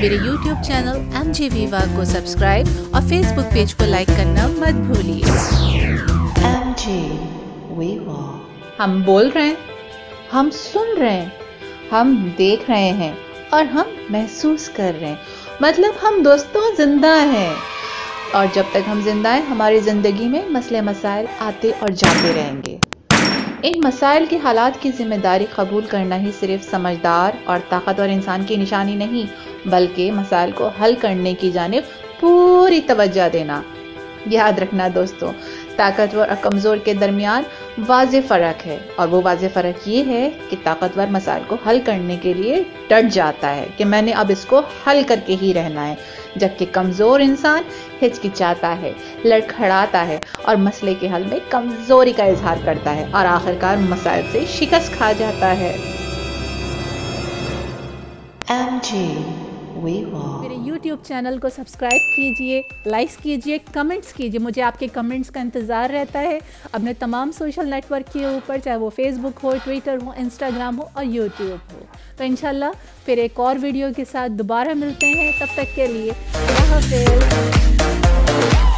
میرے YouTube channel M J Viva کو subscribe اور فیس بک پیج کو لائک کرنا مت بھولیے۔ M J ویوا۔ ہم بول رہے ہیں ہم سن رہے ہیں ہم دیکھ رہے ہیں اور ہم محسوس کر رہے ہیں۔ مطلب ہم دوستوں زندہ ہیں۔ اور جب تک ہم زندہ ہیں ہماری زندگی میں مسئلے مسائل آتے اور جاتے رہیں گے۔ ان مسائل کے حالات کی ذمہ داری قبول کرنا ہی صرف سمجھدار اور طاقتور انسان کی نشانی نہیں، بلکہ مسائل کو حل کرنے کی جانب پوری توجہ دینا۔ یاد رکھنا دوستوں طاقتور اور کمزور کے درمیان واضح فرق ہے اور وہ واضح فرق یہ ہے کہ طاقتور مسائل کو حل کرنے کے لیے ڈٹ جاتا ہے کہ میں نے اب اس کو حل کر کے ہی رہنا ہے، جبکہ کمزور انسان ہچکچاتا ہے، لڑکھڑاتا ہے اور مسئلے کے حل میں کمزوری کا اظہار کرتا ہے اور آخرکار مسائل سے شکست کھا جاتا ہے۔ ایم جی میرے یوٹیوب چینل کو سبسکرائب کیجیے لائکس کیجیے کمنٹس کیجیے۔ مجھے آپ کے کمنٹس کا انتظار رہتا ہے۔ اپنے تمام سوشل نیٹ ورک کے اوپر، چاہے وہ فیس بک ہو ٹویٹر ہو انسٹاگرام ہو اور یوٹیوب ہو۔ تو انشاءاللہ پھر ایک اور ویڈیو کے ساتھ دوبارہ ملتے ہیں۔ تب تک کے لیے اللہ حافظ۔